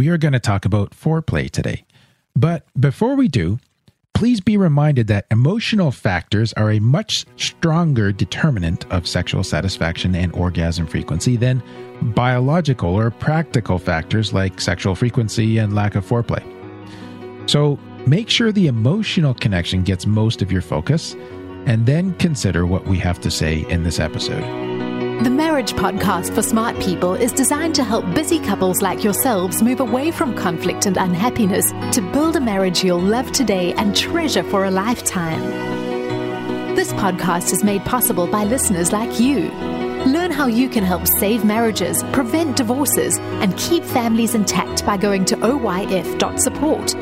we are going to talk about foreplay today. But before we do, please be reminded that emotional factors are a much stronger determinant of sexual satisfaction and orgasm frequency than biological or practical factors like sexual frequency and lack of foreplay. So make sure the emotional connection gets most of your focus, and then consider what we have to say in this episode. The Marriage Podcast for Smart People is designed to help busy couples like yourselves move away from conflict and unhappiness to build a marriage you'll love today and treasure for a lifetime. This podcast is made possible by listeners like you. Learn how you can help save marriages, prevent divorces, and keep families intact by going to oyf.support.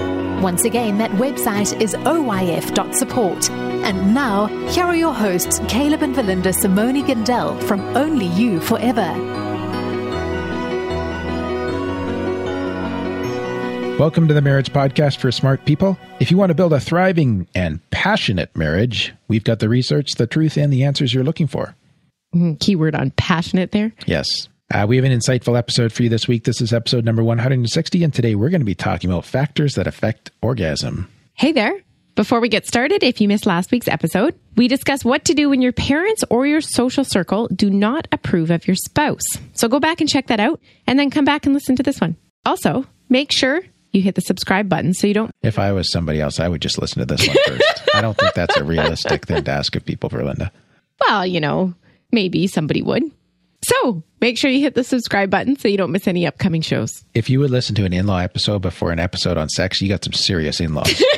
Once again, that website is oyf.support. And now, here are your hosts, Caleb and Verlinda Simone Gandel from Only You Forever. Welcome to the Marriage Podcast for Smart People. If you want to build a thriving and passionate marriage, we've got the research, the truth, and the answers you're looking for. Mm, keyword on passionate there. Yes. Uh, we have an insightful episode for you this week. This is episode number 160, and today we're going to be talking about factors that affect orgasm. Hey there. Before we get started, if you missed last week's episode, we discuss what to do when your parents or your social circle do not approve of your spouse. So go back and check that out, and then come back and listen to this one. Also, make sure you hit the subscribe button so you don't. If I was somebody else, I would just listen to this one first. I don't think that's a realistic thing to ask of people, Verlinda. Well, you know, maybe somebody would. So make sure you hit the subscribe button so you don't miss any upcoming shows. If you would listen to an in law episode before an episode on sex, you got some serious in laws.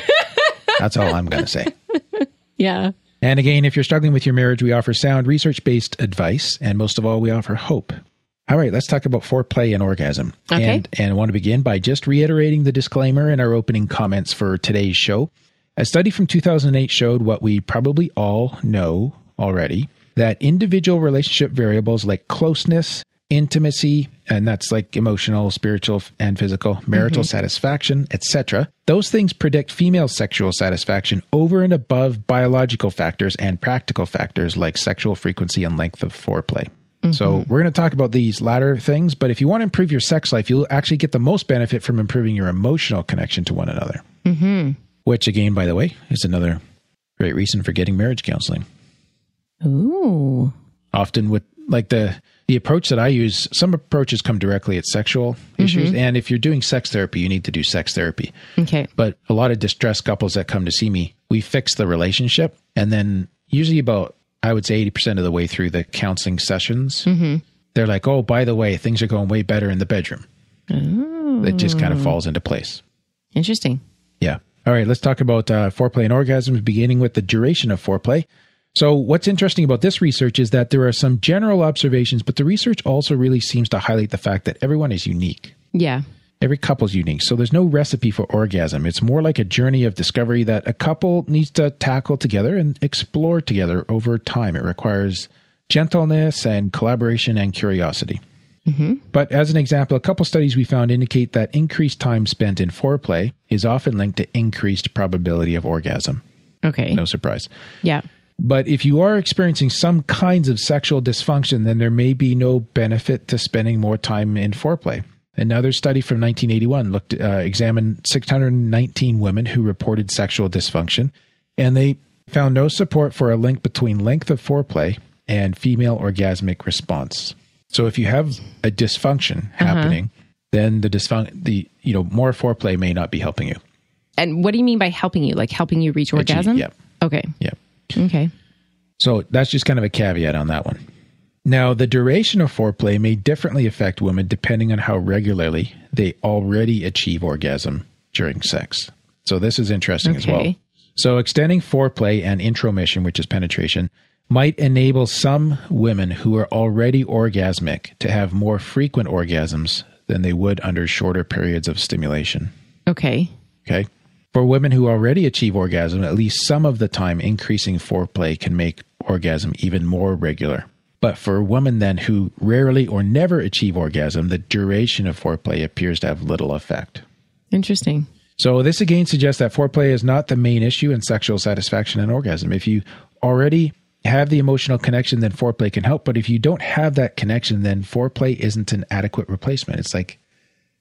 that's all I'm going to say. Yeah. And again, if you're struggling with your marriage, we offer sound, research based advice. And most of all, we offer hope. All right, let's talk about foreplay and orgasm. Okay. And, and I want to begin by just reiterating the disclaimer in our opening comments for today's show. A study from 2008 showed what we probably all know already that individual relationship variables like closeness, intimacy, and that's like emotional, spiritual, and physical, marital satisfaction, etc. Those things predict female sexual satisfaction over and above biological factors and practical factors like sexual frequency and length of foreplay. So, we're going to talk about these latter things, but if you want to improve your sex life, you'll actually get the most benefit from improving your emotional connection to one another. Mm-hmm. Which, again, by the way, is another great reason for getting marriage counseling Ooh. often with like the the approach that I use, some approaches come directly at sexual issues, and if you're doing sex therapy, you need to do sex therapy. Okay. But a lot of distressed couples that come to see me, we fix the relationship, and then usually about I would say eighty percent of the way through the counseling sessions, they're like, "Oh, by the way, things are going way better in the bedroom." It just kind of falls into place. Interesting. Yeah. All right, let's talk about uh, foreplay and orgasms, beginning with the duration of foreplay. So, what's interesting about this research is that there are some general observations, but the research also really seems to highlight the fact that everyone is unique. Yeah. Every couple's unique. So, there's no recipe for orgasm. It's more like a journey of discovery that a couple needs to tackle together and explore together over time. It requires gentleness and collaboration and curiosity. Mm-hmm. But as an example, a couple studies we found indicate that increased time spent in foreplay is often linked to increased probability of orgasm. Okay. No surprise. Yeah. But if you are experiencing some kinds of sexual dysfunction, then there may be no benefit to spending more time in foreplay. Another study from 1981 looked uh, examined 619 women who reported sexual dysfunction, and they found no support for a link between length of foreplay and female orgasmic response. So if you have a dysfunction happening, then the dysfunction, the you know, more foreplay may not be helping you. And what do you mean by helping you? Like helping you reach orgasm? Yep. Okay. Yeah. Okay. So that's just kind of a caveat on that one. Now, the duration of foreplay may differently affect women depending on how regularly they already achieve orgasm during sex. So this is interesting as well. So extending foreplay and intromission, which is penetration, might enable some women who are already orgasmic to have more frequent orgasms than they would under shorter periods of stimulation. Okay. Okay. For women who already achieve orgasm, at least some of the time increasing foreplay can make orgasm even more regular. But for women then who rarely or never achieve orgasm, the duration of foreplay appears to have little effect. Interesting. So this again suggests that foreplay is not the main issue in sexual satisfaction and orgasm. If you already have the emotional connection, then foreplay can help. But if you don't have that connection, then foreplay isn't an adequate replacement. It's like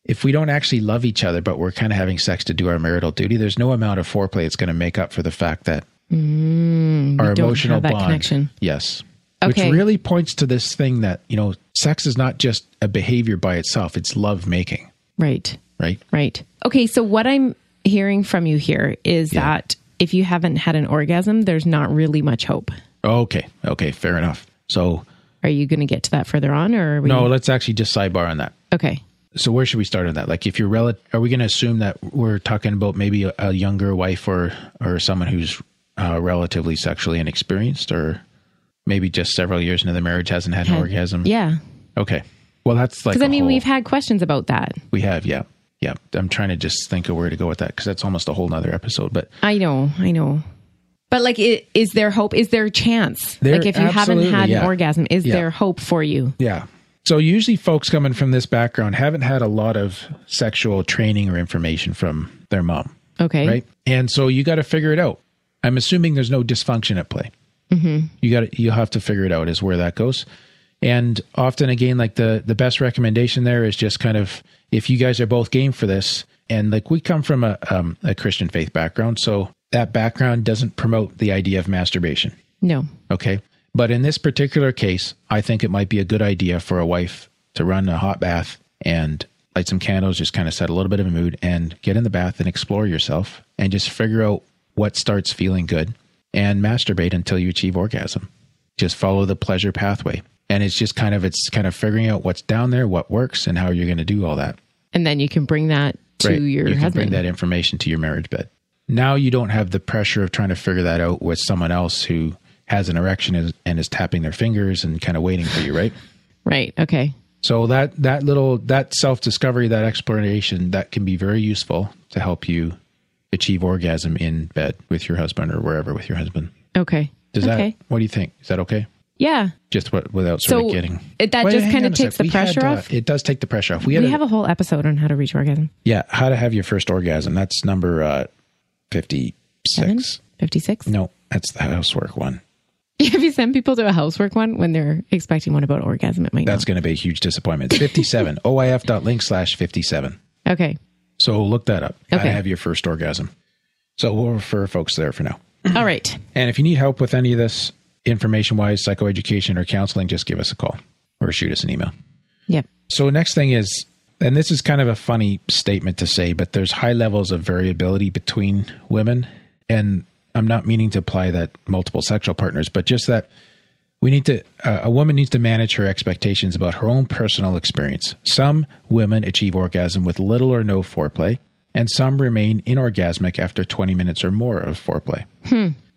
if we don't actually love each other, but we're kind of having sex to do our marital duty, there's no amount of foreplay that's going to make up for the fact that our Mm, don't emotional bond. connection. Yes. Okay. Which really points to this thing that, you know, sex is not just a behavior by itself, it's love making, Right. right? Right. Okay. So what I'm hearing from you here is Yeah. that if you haven't had an orgasm, there's not really much hope. Okay. Okay. Fair enough. So, Are you going to get to that further on, or are we? no, let's actually just sidebar on that. Okay. So, where should we start on that? Like, if you're rel- are we going to assume that we're talking about maybe a, a younger wife or or someone who's uh, relatively sexually inexperienced, or maybe just several years into the marriage hasn't had an orgasm? Yeah. Okay. Well, that's like Because I mean, whole- we've had questions about that. we have yeah yeah. I'm trying to just think of where to go with that because that's almost a whole nother episode. But I know. I know. But like, is there hope? Is there a chance? There- like, if you haven't had yeah. an orgasm, is Yeah. there hope for you? Yeah. So usually folks coming from this background haven't had a lot of sexual training or information from their mom, Okay. right? And so you got to figure it out. I'm assuming there's no dysfunction at play. Mm-hmm. You got to you have to figure it out is where that goes. And often again, like the the best recommendation there is just kind of if you guys are both game for this, and like we come from a um, a Christian faith background, so that background doesn't promote the idea of masturbation. No. Okay. But in this particular case, I think it might be a good idea for a wife to run a hot bath and light some candles, just kind of set a little bit of a mood and get in the bath and explore yourself and just figure out what starts feeling good and masturbate until you achieve orgasm. Just follow the pleasure pathway. And it's just kind of it's kind of figuring out what's down there, what works, and how you're going to do all that. And then you can bring that to Right. your you can husband. bring that information to your marriage bed. Now you don't have the pressure of trying to figure that out with someone else who has an erection and- is tapping their fingers and kind of waiting for you, right? Right. Okay. So that that little that self discovery, that exploration, that can be very useful to help you achieve orgasm in bed with your husband or wherever with your husband. Okay. Does okay. that? What do you think? Is that okay? Yeah. Just what without sort So, of getting it- that Wait, just a sec. takes the We had, pressure uh, off? It does take the pressure off. We, had We a- have a whole episode on how to reach orgasm. yeah, how to have your first orgasm. That's number uh, fifty six. 56? No, that's the housework one. If you send people to a housework one when they're expecting one about orgasm, it might be. That's going to be a huge disappointment. 57, oyf.link slash 57. Okay. So look that up. How to have your first orgasm. So we'll refer folks there for now. All right. And if you need help with any of this information wise, psychoeducation or counseling, just give us a call or shoot us an email. Yep. So next thing is, and this is kind of a funny statement to say, but there's high levels of variability between women. And I'm not meaning to apply that multiple sexual partners, but just that we need to, uh, a woman needs to manage her expectations about her own personal experience. Some women achieve orgasm with little or no foreplay, and some remain anorgasmic after 20 minutes or more of foreplay.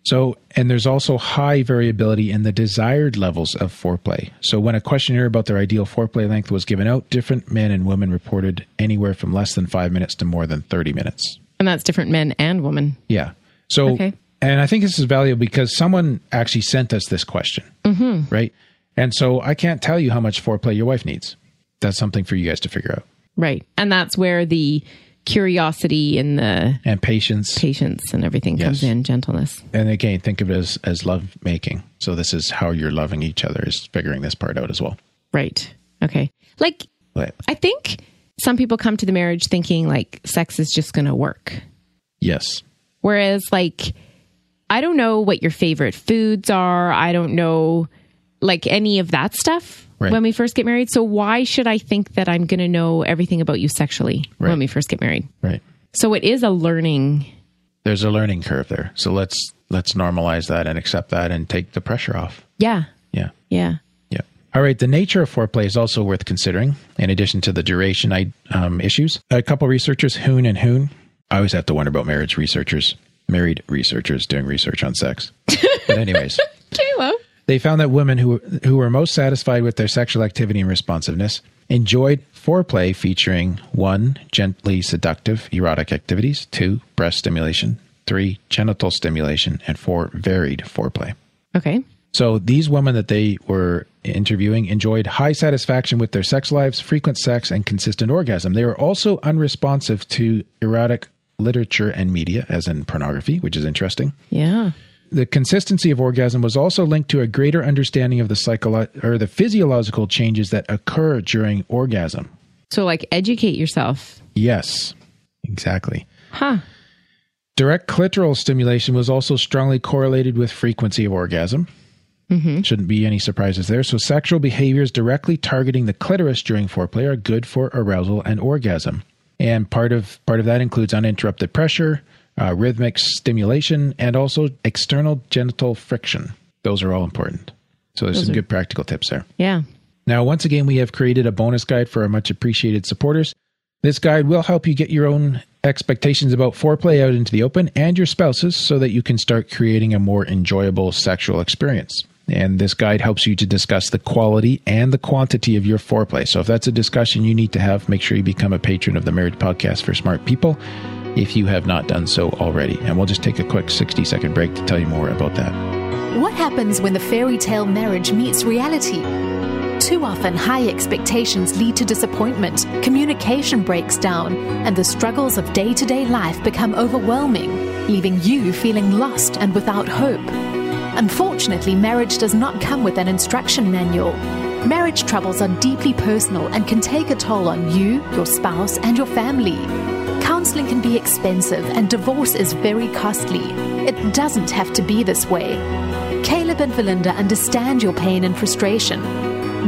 So, and there's also high variability in the desired levels of foreplay. So, when a questionnaire about their ideal foreplay length was given out, different men and women reported anywhere from less than five minutes to more than 30 minutes. And that's different men and women. Yeah. So, Okay. And I think this is valuable because someone actually sent us this question, mm-hmm. right? And so I can't tell you how much foreplay your wife needs. That's something for you guys to figure out. Right. And that's where the curiosity and the And patience. patience and everything comes in, gentleness. And again, think of it as, as love making. So this is how you're loving each other is figuring this part out as well. Right. Okay. Like, I think some people come to the marriage thinking like sex is just going to work. yes. Whereas, like, I don't know what your favorite foods are. I don't know, like, any of that stuff Right. when we first get married. So, why should I think that I'm going to know everything about you sexually Right. when we first get married? Right. So, it is a learning. There's a learning curve there. So let's let's normalize that and accept that and take the pressure off. Yeah. Yeah. Yeah. Yeah. All right. The nature of foreplay is also worth considering, in addition to the duration I, um, issues. A couple researchers, Hoon and Hoon, I always have to wonder about marriage researchers, married researchers doing research on sex. But anyways, they found that women who who were most satisfied with their sexual activity and responsiveness enjoyed foreplay featuring one gently seductive erotic activities, two breast stimulation, three genital stimulation, and four varied foreplay. Okay. So these women that they were interviewing enjoyed high satisfaction with their sex lives, frequent sex, and consistent orgasm. They were also unresponsive to erotic literature and media, as in pornography, which is interesting. Yeah. The consistency of orgasm was also linked to a greater understanding of the psycholo- or the physiological changes that occur during orgasm. So, like, educate yourself. Yes, exactly. Huh. Direct clitoral stimulation was also strongly correlated with frequency of orgasm. Mm-hmm. Shouldn't be any surprises there. So, sexual behaviors directly targeting the clitoris during foreplay are good for arousal and orgasm. And part of part of that includes uninterrupted pressure, uh, rhythmic stimulation, and also external genital friction. Those are all important. So, there's Those some are- good practical tips there. Yeah. Now, once again, we have created a bonus guide for our much appreciated supporters. This guide will help you get your own expectations about foreplay out into the open and your spouses so that you can start creating a more enjoyable sexual experience. And this guide helps you to discuss the quality and the quantity of your foreplay. So if that's a discussion you need to have, make sure you become a patron of the Marriage Podcast for Smart People if you have not done so already. And we'll just take a quick 60 second break to tell you more about that. What happens when the fairy tale marriage meets reality? Too often, high expectations lead to disappointment, communication breaks down, and the struggles of day to day life become overwhelming, leaving you feeling lost and without hope. Unfortunately, marriage does not come with an instruction manual. Marriage troubles are deeply personal and can take a toll on you, your spouse, and your family. Counseling can be expensive and divorce is very costly. It doesn't have to be this way. Caleb and Verlinda understand your pain and frustration.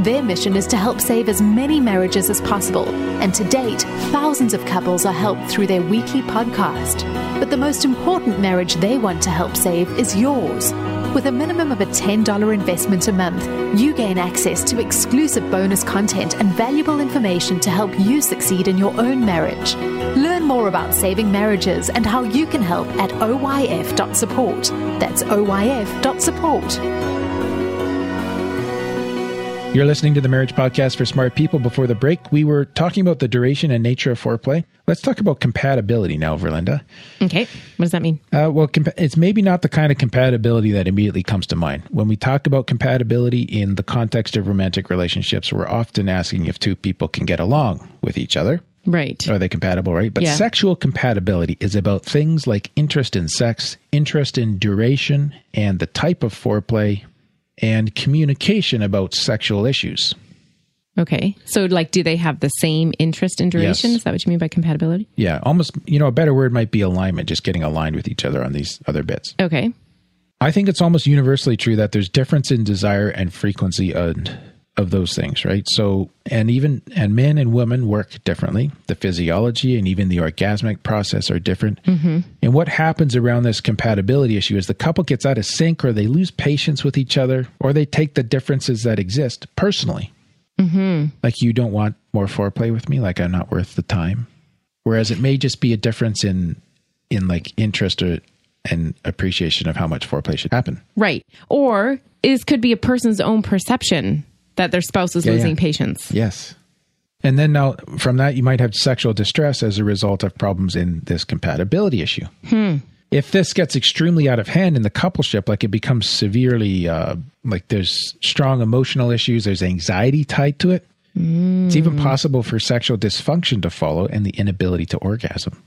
Their mission is to help save as many marriages as possible, and to date, thousands of couples are helped through their weekly podcast. But the most important marriage they want to help save is yours. With a minimum of a $10 investment a month, you gain access to exclusive bonus content and valuable information to help you succeed in your own marriage. Learn more about saving marriages and how you can help at oyf.support. That's oyf.support. You're listening to the Marriage Podcast for Smart People. Before the break, we were talking about the duration and nature of foreplay. Let's talk about compatibility now, Verlinda. Okay. What does that mean? Uh, well, compa- it's maybe not the kind of compatibility that immediately comes to mind. When we talk about compatibility in the context of romantic relationships, we're often asking if two people can get along with each other. Right. Are they compatible, right? But Yeah. sexual compatibility is about things like interest in sex, interest in duration, and the type of foreplay, and communication about sexual issues. Okay. So, like, do they have the same interest in duration? Yes. Is that what you mean by compatibility? Yeah, almost, you know, a better word might be alignment, just getting aligned with each other on these other bits. Okay. I think it's almost universally true that there's difference in desire and frequency of, of those things, right? So, and even, and men and women work differently. The physiology and even the orgasmic process are different. Mm-hmm. And what happens around this compatibility issue is the couple gets out of sync or they lose patience with each other or they take the differences that exist personally. Mm-hmm. Like, you don't want more foreplay with me, like I'm not worth the time. Whereas it may just be a difference in, in like interest or, and appreciation of how much foreplay should happen. Right. Or is could be a person's own perception that their spouse is Yeah, losing yeah. patience. Yes. And then now from that, you might have sexual distress as a result of problems in this compatibility issue. If this gets extremely out of hand in the coupleship, like it becomes severely, uh, like there's strong emotional issues, there's anxiety tied to it. It's even possible for sexual dysfunction to follow and the inability to orgasm.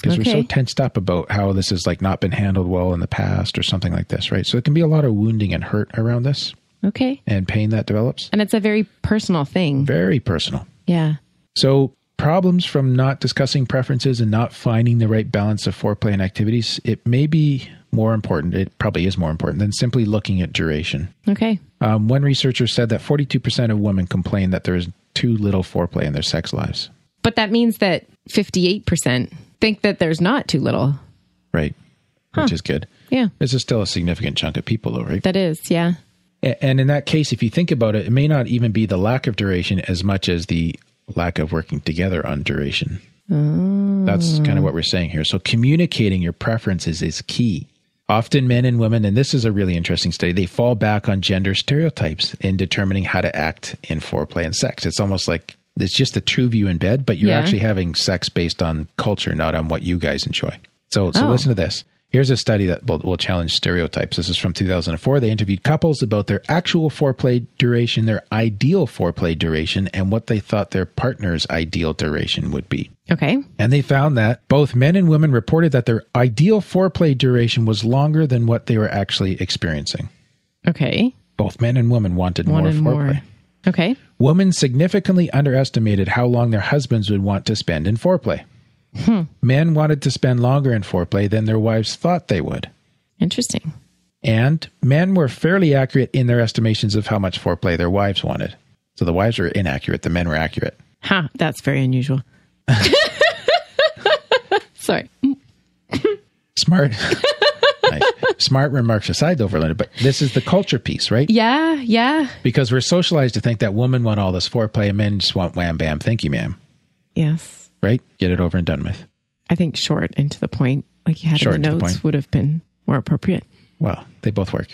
Because we're so tensed up about how this has like not been handled well in the past or something like this, right? So it can be a lot of wounding and hurt around this Okay. and pain that develops. And it's a very personal thing. Very personal. Yeah. So, problems from not discussing preferences and not finding the right balance of foreplay and activities, it may be more important. It probably is more important than simply looking at duration. Okay. Um, one researcher said that 42% of women complain that there is too little foreplay in their sex lives. But that means that 58% think that there's not too little. Right. Which is good. Yeah. This is still a significant chunk of people, though, right? That is. Yeah. And in that case, if you think about it, it may not even be the lack of duration as much as the lack of working together on duration. Oh. That's kind of what we're saying here. So communicating your preferences is key. Often men and women, and this is a really interesting study, they fall back on gender stereotypes in determining how to act in foreplay and sex. It's almost like it's just a true view in bed, but you're Yeah. actually having sex based on culture, not on what you guys enjoy. So, so Oh. listen to this. Here's a study that will, will challenge stereotypes. This is from 2004. They interviewed couples about their actual foreplay duration, their ideal foreplay duration, and what they thought their partner's ideal duration would be. Okay. And they found that both men and women reported that their ideal foreplay duration was longer than what they were actually experiencing. Okay. Both men and women wanted Wanted more more. foreplay. Okay. Women significantly underestimated how long their husbands would want to spend in foreplay. Hmm. Men wanted to spend longer in foreplay than their wives thought they would. Interesting. And men were fairly accurate in their estimations of how much foreplay their wives wanted. So the wives were inaccurate, the men were accurate. Huh, that's very unusual. Sorry. Smart. nice. Smart remarks aside, though, Verlinda, but this is the culture piece, right? Yeah, yeah. Because we're socialized to think that women want all this foreplay and men just want wham bam, thank you, ma'am. Yes. Right? Get it over and done with. I think short and to the point, like you had Short in the to the notes, would have been more appropriate. Well, they both work.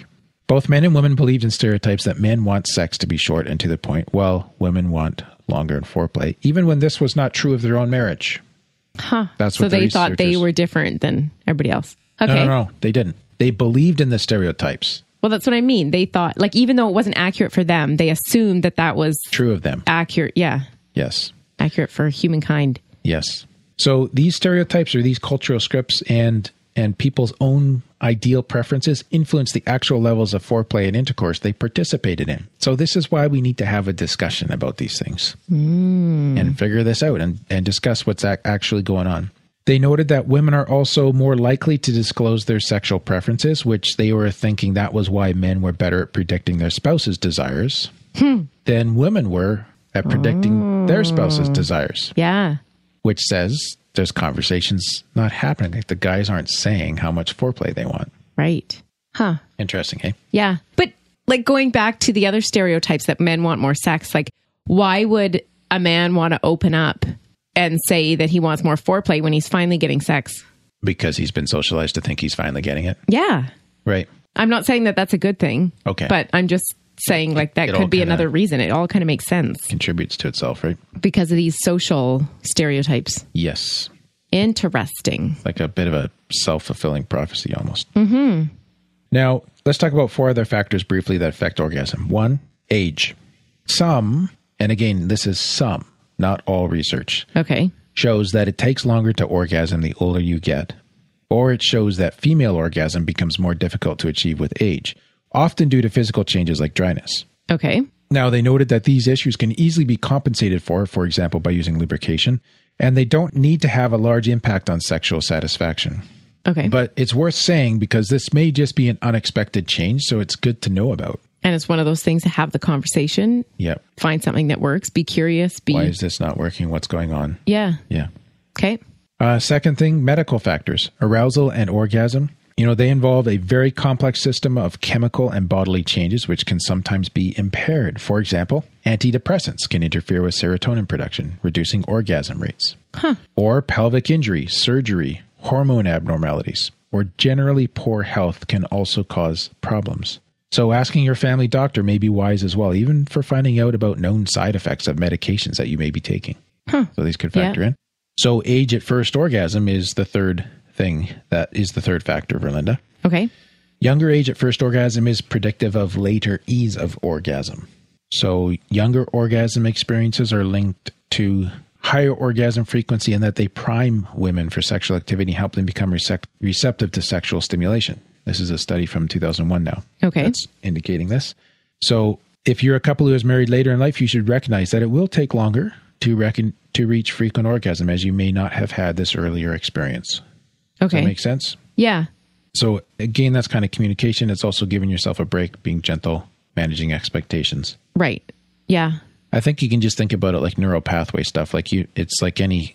Both men and women believed in stereotypes that men want sex to be short and to the point, while women want longer and foreplay, even when this was not true of their own marriage. Huh. That's so what the they thought they were different than everybody else. Okay. No, no, no, they didn't. They believed in the stereotypes, Well, that's what I mean. They thought, like, even though it wasn't accurate for them, they assumed that that was true of them. accurate. Yeah. Yes. Accurate for humankind. Yes. So these stereotypes or these cultural scripts and and people's own ideal preferences influence the actual levels of foreplay and intercourse they participated in. So this is why we need to have a discussion about these things hmm. and figure this out and, and discuss what's ac- actually going on. They noted that women are also more likely to disclose their sexual preferences, which they were thinking that was why men were better at predicting their spouse's desires hmm. than women were at predicting their spouse's oh. desires Yeah. Which says there's conversations not happening. Like the guys aren't saying how much foreplay they want. Right. Huh. Interesting, eh? Yeah. But like going back to the other stereotypes that men want more sex, like why would a man want to open up and say that he wants more foreplay when he's finally getting sex? Because he's been socialized to think he's finally getting it. Yeah. Right. I'm not saying that that's a good thing. Okay. But I'm just saying like that It could be another reason. It all kind of makes sense Contributes to itself, right? because of these social stereotypes. Yes. Interesting. Like a bit of a self fulfilling prophecy almost. Mm-hmm. Now, let's talk about four other factors briefly that affect orgasm. One, age. Some, and again, this is some, not all research, Okay. shows that it takes longer to orgasm the older you get, or it shows that female orgasm becomes more difficult to achieve with age, often due to physical changes like dryness. Okay. Now, they noted that these issues can easily be compensated for, for example, by using lubrication, and they don't need to have a large impact on sexual satisfaction. Okay. But it's worth saying because this may just be an unexpected change, so it's good to know about. and it's one of those things to have the conversation, Yeah. find something that works, be curious, be Why is this not working? What's going on? Yeah. Yeah. Okay. Uh, second thing, medical factors, arousal and orgasm. You know, they involve a very complex system of chemical and bodily changes, which can sometimes be impaired. For example, antidepressants can interfere with serotonin production, reducing orgasm rates. Or pelvic injury, surgery, hormone abnormalities, or generally poor health can also cause problems. So, asking your family doctor may be wise as well, even for finding out about known side effects of medications that you may be taking. So, these could Yeah. factor in. So, age at first orgasm is the third thing that is the third factor, Verlinda. Okay. Younger age at first orgasm is predictive of later ease of orgasm. So, younger orgasm experiences are linked to higher orgasm frequency and that they prime women for sexual activity and help them become recep- receptive to sexual stimulation. This is a study from 2001 now. Okay. That's indicating this. So, if you're a couple who is married later in life, you should recognize that it will take longer to reckon to reach frequent orgasm as you may not have had this earlier experience. Does Okay. that make sense? yeah. So again, that's kind of communication. It's also giving yourself a break, being gentle, managing expectations. Right. Yeah. I think you can just think about it like neural pathway stuff. Like you, it's like any,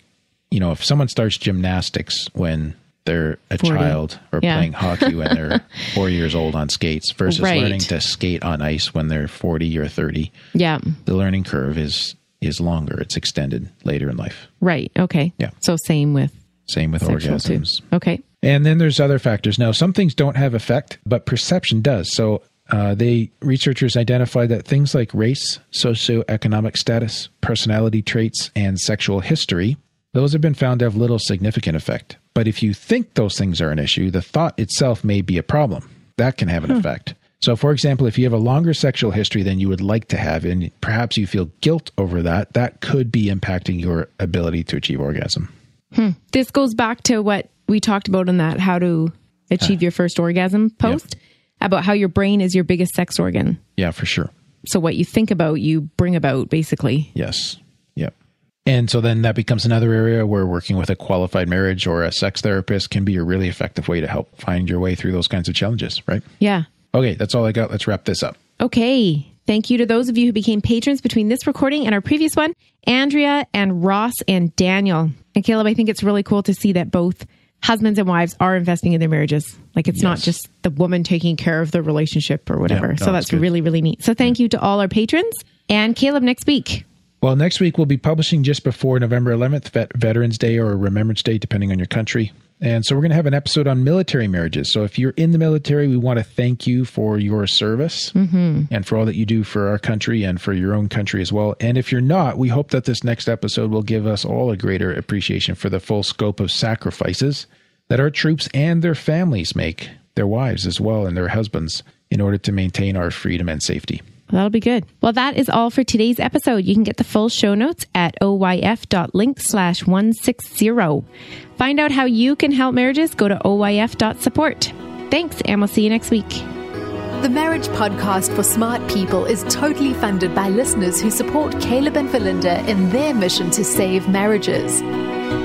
you know, if someone starts gymnastics when they're a 40. child or Yeah. playing hockey when they're four years old on skates versus Right. learning to skate on ice when they're 40 or 30, Yeah. the learning curve is, is longer. It's extended later in life. Right. Okay. Yeah. So same with Same with sexual orgasms. too. Okay. And then there's other factors. Now, some things don't have effect, but perception does. So uh, they researchers identified that things like race, socioeconomic status, personality traits, and sexual history, those have been found to have little significant effect. But if you think those things are an issue, the thought itself may be a problem. That can have an effect. So, for example, if you have a longer sexual history than you would like to have, and perhaps you feel guilt over that, that could be impacting your ability to achieve orgasm. Hmm. This goes back to what we talked about in that how to achieve uh, your first orgasm post about how your brain is your biggest sex organ. Yeah, for sure. So what you think about, you bring about, basically. Yes. Yep. And so then that becomes another area where working with a qualified marriage or a sex therapist can be a really effective way to help find your way through those kinds of challenges, right? Yeah. Okay, that's all I got. Let's wrap this up. Okay. Thank you to those of you who became patrons between this recording and our previous one Andrea and Ross and Daniel. And Caleb, I think it's really cool to see that both husbands and wives are investing in their marriages. Like it's not just the woman taking care of the relationship or whatever. no, so that's that's really, really neat. So thank you to all our patrons. And Caleb, next week. Well, next week we'll be publishing just before November 11th, Vet- Veterans Day or Remembrance Day, depending on your country. And so we're going to have an episode on military marriages. So if you're in the military, we want to thank you for your service mm-hmm. and for all that you do for our country and for your own country as well. And if you're not, we hope that this next episode will give us all a greater appreciation for the full scope of sacrifices that our troops and their families make, their wives as well, and their husbands, in order to maintain our freedom and safety. That'll be good. Well, that is all for today's episode. You can get the full show notes at oyf.link slash 160. Find out how you can help marriages. Go to oyf.support. Thanks, and we'll see you next week. The Marriage Podcast for Smart People is totally funded by listeners who support Caleb and Verlinda in their mission to save marriages.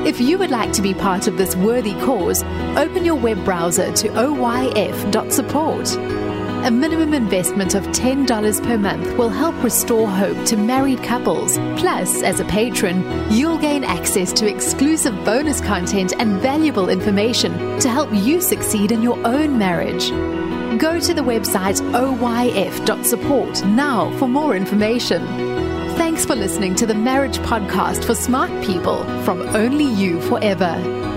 If you would like to be part of this worthy cause, open your web browser to oyf.support. A minimum investment of $10 per month will help restore hope to married couples. Plus, as a patron, you'll gain access to exclusive bonus content and valuable information to help you succeed in your own marriage. Go to the website oyf.support now for more information. Thanks for listening to the Marriage Podcast for Smart People from Only You Forever.